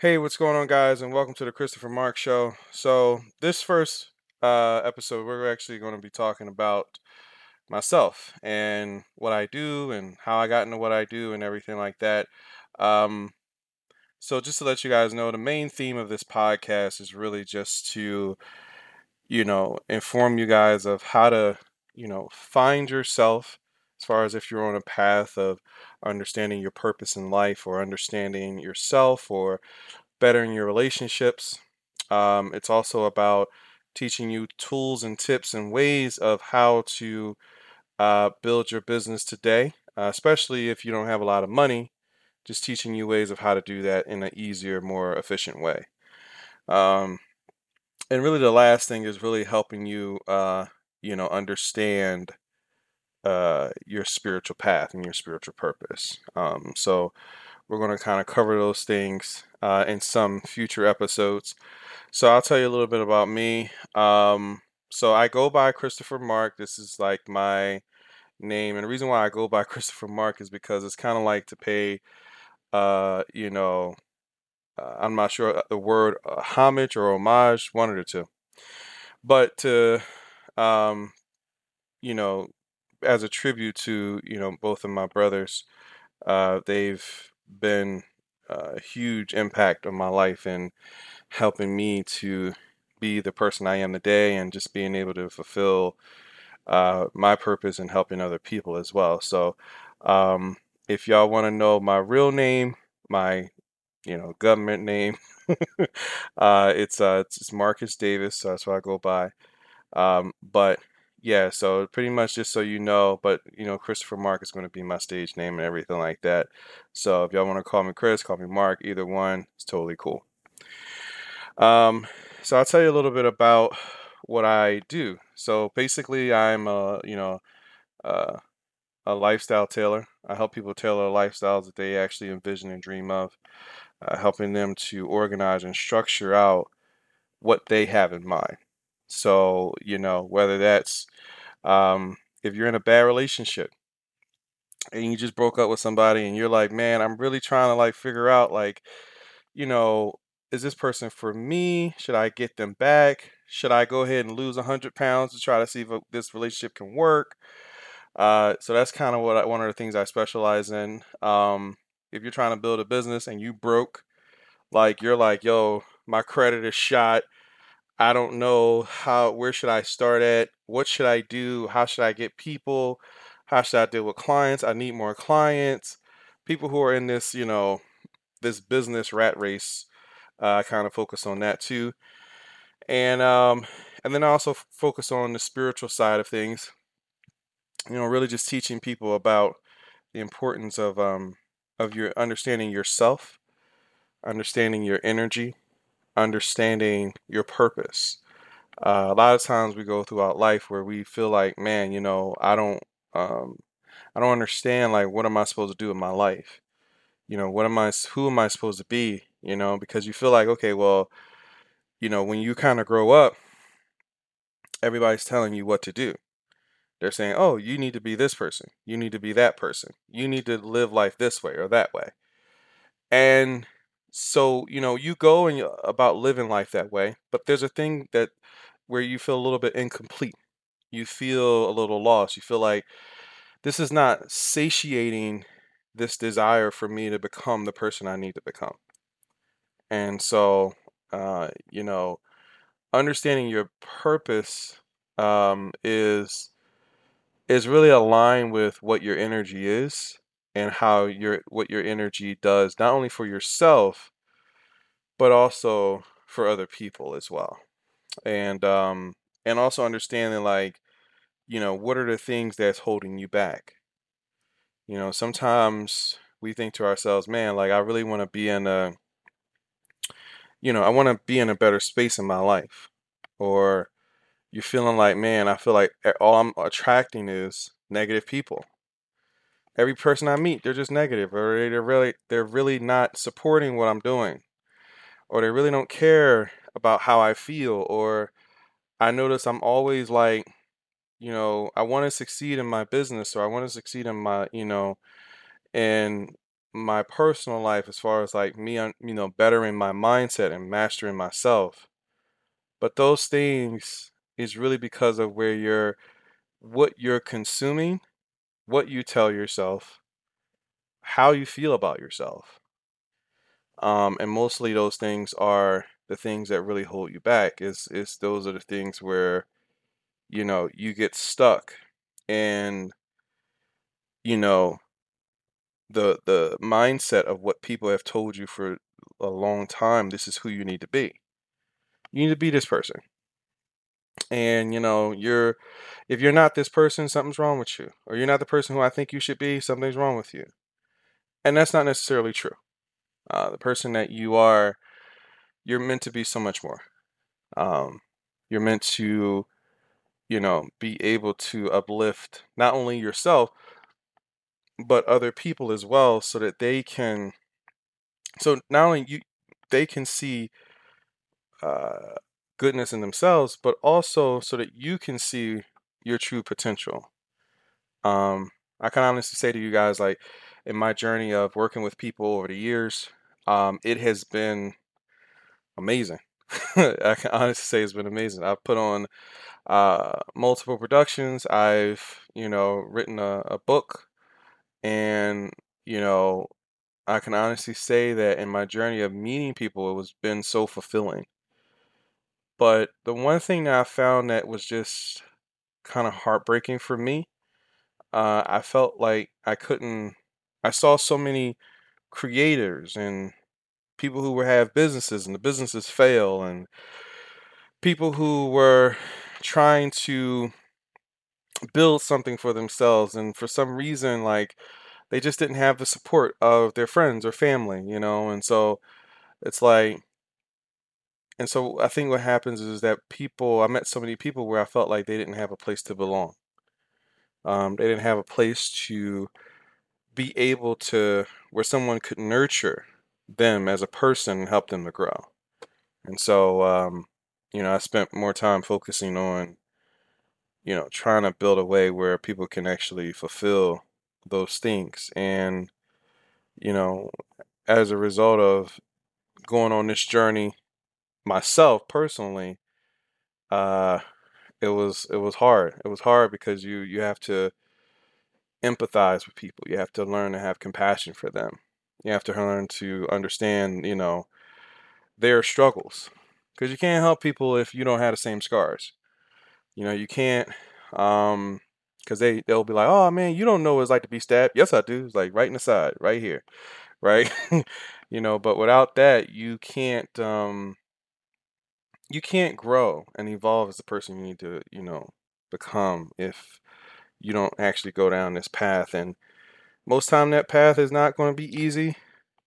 Hey, what's going on, guys, and welcome to the Christopher Marc Show. So, this first uh, episode, we're actually going to be talking about myself and what I do and how I got into what I do and everything like that. Um, so, just to let you guys know, the main theme of this podcast is really just to, you know, inform you guys of how to, you know, find yourself as far as if you're on a path of understanding your purpose in life or understanding yourself or bettering your relationships. Um, it's also about teaching you tools and tips and ways of how to uh, build your business today, uh, especially if you don't have a lot of money. Just teaching you ways of how to do that in an easier, more efficient way. Um, and really, the last thing is really helping you, uh, you know, understand uh, your spiritual path and your spiritual purpose. Um, so we're going to kind of cover those things uh, in some future episodes. So I'll tell you a little bit about me. Um, so I go by Christopher Marc. This is like my name, and the reason why I go by Christopher Marc is because it's kind of like to pay, uh, you know, uh, I'm not sure uh, the word uh, homage or homage, one of the two, but to, um, you know, as a tribute to you know both of my brothers, uh, they've been a huge impact on my life and helping me to be the person I am today and just being able to fulfill uh, my purpose in helping other people as well. So, um, if y'all want to know my real name, my you know government name, uh, it's uh, it's Marcus Davis. So that's what I go by. Um, but yeah, so pretty much just so you know, but you know, Christopher Marc is going to be my stage name and everything like that. So if y'all want to call me Chris, call me Mark, either one, it's totally cool. Um, so I'll tell you a little bit about what I do. So basically, I'm a you know uh, a lifestyle tailor. I help people tailor lifestyles that they actually envision and dream of, uh, helping them to organize and structure out what they have in mind. So, you know, whether that's um, if you're in a bad relationship and you just broke up with somebody and you're like, man, I'm really trying to like figure out, like, you know, is this person for me? Should I get them back? Should I go ahead and lose 100 pounds to try to see if uh, this relationship can work? Uh, so that's kind of what I, one of the things I specialize in. Um, if you're trying to build a business and you broke, like you're like, yo, my credit is shot. I don't know how where should I start at? What should I do? How should I get people? How should I deal with clients? I need more clients. People who are in this, you know, this business rat race. Uh, I kind of focus on that too, and um, and then I also f- focus on the spiritual side of things. You know, really just teaching people about the importance of um, of your understanding yourself, understanding your energy, understanding your purpose. Uh, a lot of times we go throughout life where we feel like, man, you know, I don't, um, I don't understand. Like, what am I supposed to do with my life? You know, what am I? Who am I supposed to be? You know, because you feel like, okay, well, you know, when you kind of grow up, everybody's telling you what to do. They're saying, oh, you need to be this person. You need to be that person. You need to live life this way or that way. And so, you know, you go and you, about living life that way, but there's a thing that where you feel a little bit incomplete. You feel a little lost. You feel like this is not satiating this desire for me to become the person I need to become. And so, uh, you know, understanding your purpose um, is is really aligned with what your energy is and how your what your energy does not only for yourself but also for other people as well. And um and also understanding like you know what are the things that's holding you back? You know sometimes we think to ourselves man like i really want to be in a you know i want to be in a better space in my life. Or you're feeling like man i feel like all i'm attracting is negative people every person I meet, they're just negative, or they're really they're really not supporting what I'm doing, or they really don't care about how I feel, or I notice I'm always like, you know, I want to succeed in my business, or I want to succeed in my, you know, in my personal life as far as like me you know bettering my mindset and mastering myself. But those things is really because of where you're what you're consuming what you tell yourself how you feel about yourself. Um, and mostly those things are the things that really hold you back is is those are the things where you know you get stuck and you know the the mindset of what people have told you for a long time this is who you need to be. You need to be this person and you know you're if you're not this person something's wrong with you or you're not the person who i think you should be something's wrong with you. And that's not necessarily true. Uh, the person that you are you're meant to be so much more. Um, you're meant to you know be able to uplift not only yourself but other people as well so that they can so not only you they can see uh, goodness in themselves but also so that you can see your true potential. Um, i can honestly say to you guys like in my journey of working with people over the years um, it has been amazing. I can honestly say it's been amazing. I've put on uh, multiple productions. I've you know written a, a book and, you know, I can honestly say that in my journey of meeting people, it was been so fulfilling. But the one thing that I found that was just kind of heartbreaking for me, uh, I felt like I couldn't. I saw so many creators and people who have businesses and the businesses fail, and people who were trying to build something for themselves, and for some reason, like they just didn't have the support of their friends or family, you know, and so it's like and so I think what happens is that people I met so many people where I felt like they didn't have a place to belong. Um, they didn't have a place to be able to where someone could nurture them as a person and help them to grow. And so um, you know, I spent more time focusing on you know, trying to build a way where people can actually fulfill those things. And, you know, as a result of going on this journey myself personally, uh, it was it was hard. It was hard because you you have to empathize with people. You have to learn to have compassion for them. You have to learn to understand, you know, their struggles. Because you can't help people if you don't have the same scars. You know, you can't um because they they'll be like, "Oh man, you don't know what it's like to be stabbed." Yes, I do. It's like right in the side, right here, right? you know, but without that, you can't um you can't grow and evolve as the person you need to, you know, become if you don't actually go down this path. And most time that path is not going to be easy.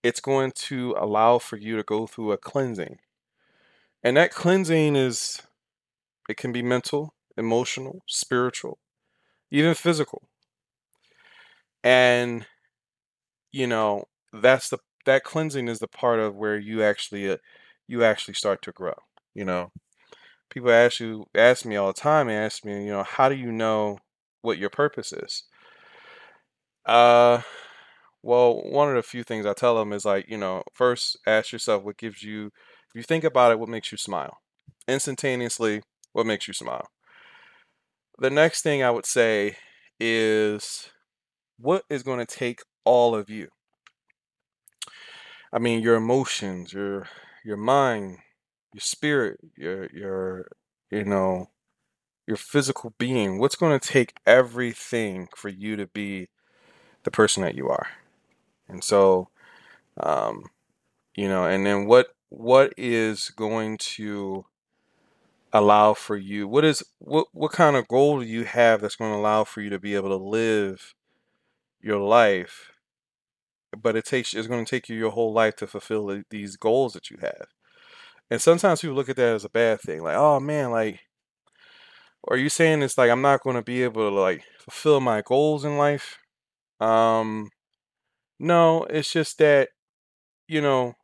It's going to allow for you to go through a cleansing. And that cleansing is it can be mental, emotional, spiritual, even physical. And you know, that's the that cleansing is the part of where you actually uh, you actually start to grow, you know. People ask you ask me all the time and ask me, you know, how do you know what your purpose is? Uh well, one of the few things I tell them is like, you know, first ask yourself what gives you if you think about it, what makes you smile? Instantaneously, what makes you smile? The next thing I would say is what is going to take all of you? I mean, your emotions, your your mind, your spirit, your your you know, your physical being. What's going to take everything for you to be the person that you are? And so um you know, and then what what is going to allow for you? What is what what kind of goal do you have that's going to allow for you to be able to live your life? But it takes it's going to take you your whole life to fulfill these goals that you have. And sometimes people look at that as a bad thing, like, oh man, like, are you saying it's like I'm not going to be able to like fulfill my goals in life? Um, no, it's just that you know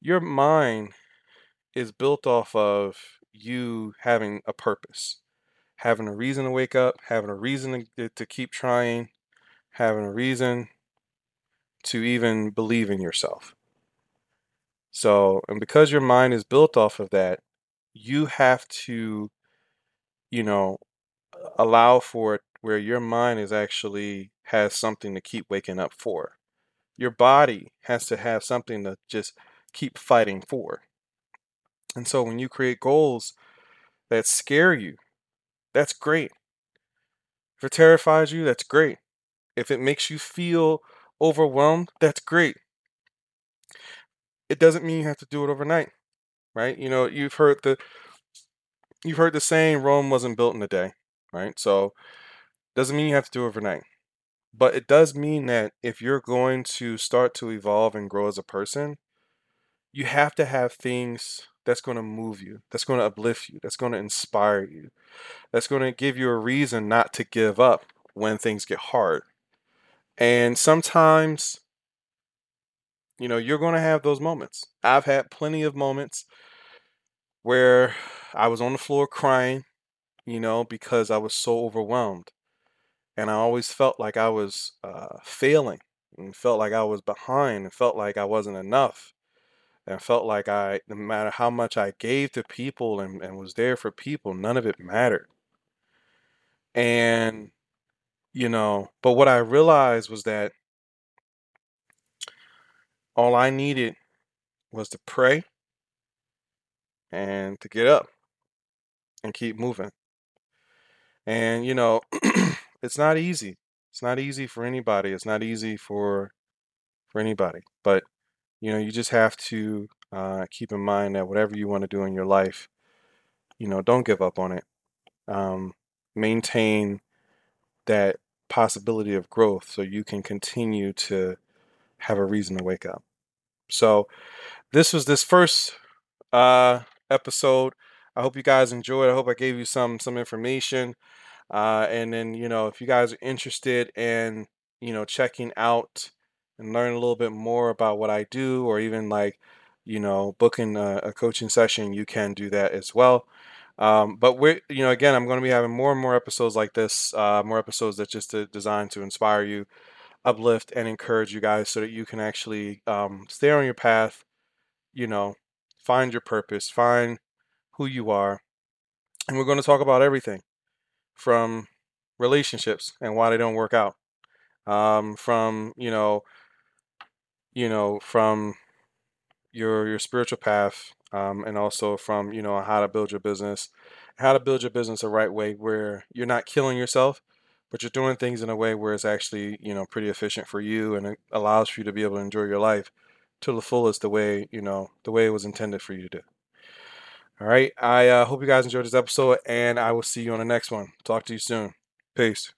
your mind is built off of you having a purpose, having a reason to wake up, having a reason to, to keep trying, having a reason to even believe in yourself. So, and because your mind is built off of that, you have to, you know, allow for it where your mind is actually has something to keep waking up for. Your body has to have something to just keep fighting for. And so when you create goals that scare you, that's great. If it terrifies you, that's great. If it makes you feel overwhelmed, that's great. It doesn't mean you have to do it overnight, right? You know, you've heard the you've heard the saying Rome wasn't built in a day, right? So doesn't mean you have to do it overnight. But it does mean that if you're going to start to evolve and grow as a person, you have to have things that's going to move you, that's going to uplift you, that's going to inspire you, that's going to give you a reason not to give up when things get hard. And sometimes, you know, you're going to have those moments. I've had plenty of moments where I was on the floor crying, you know, because I was so overwhelmed. And I always felt like I was uh, failing and felt like I was behind and felt like I wasn't enough and felt like I, no matter how much I gave to people and, and was there for people, none of it mattered. And, you know, but what I realized was that all I needed was to pray and to get up and keep moving. And, you know, it's not easy. It's not easy for anybody. It's not easy for for anybody. But you know, you just have to uh, keep in mind that whatever you want to do in your life, you know, don't give up on it. Um, maintain that possibility of growth so you can continue to have a reason to wake up. So, this was this first uh, episode. I hope you guys enjoyed. I hope I gave you some some information. Uh, and then you know, if you guys are interested in you know checking out and learn a little bit more about what I do, or even like you know booking a, a coaching session, you can do that as well. Um, but we're, you know, again, I'm going to be having more and more episodes like this, uh, more episodes that just designed to inspire you, uplift, and encourage you guys so that you can actually um, stay on your path, you know, find your purpose, find who you are. And we're going to talk about everything from relationships and why they don't work out, um, from, you know, you know, from your your spiritual path, um, and also from you know how to build your business, how to build your business the right way, where you're not killing yourself, but you're doing things in a way where it's actually you know pretty efficient for you and it allows for you to be able to enjoy your life to the fullest, the way you know the way it was intended for you to do. All right, I uh, hope you guys enjoyed this episode, and I will see you on the next one. Talk to you soon. Peace.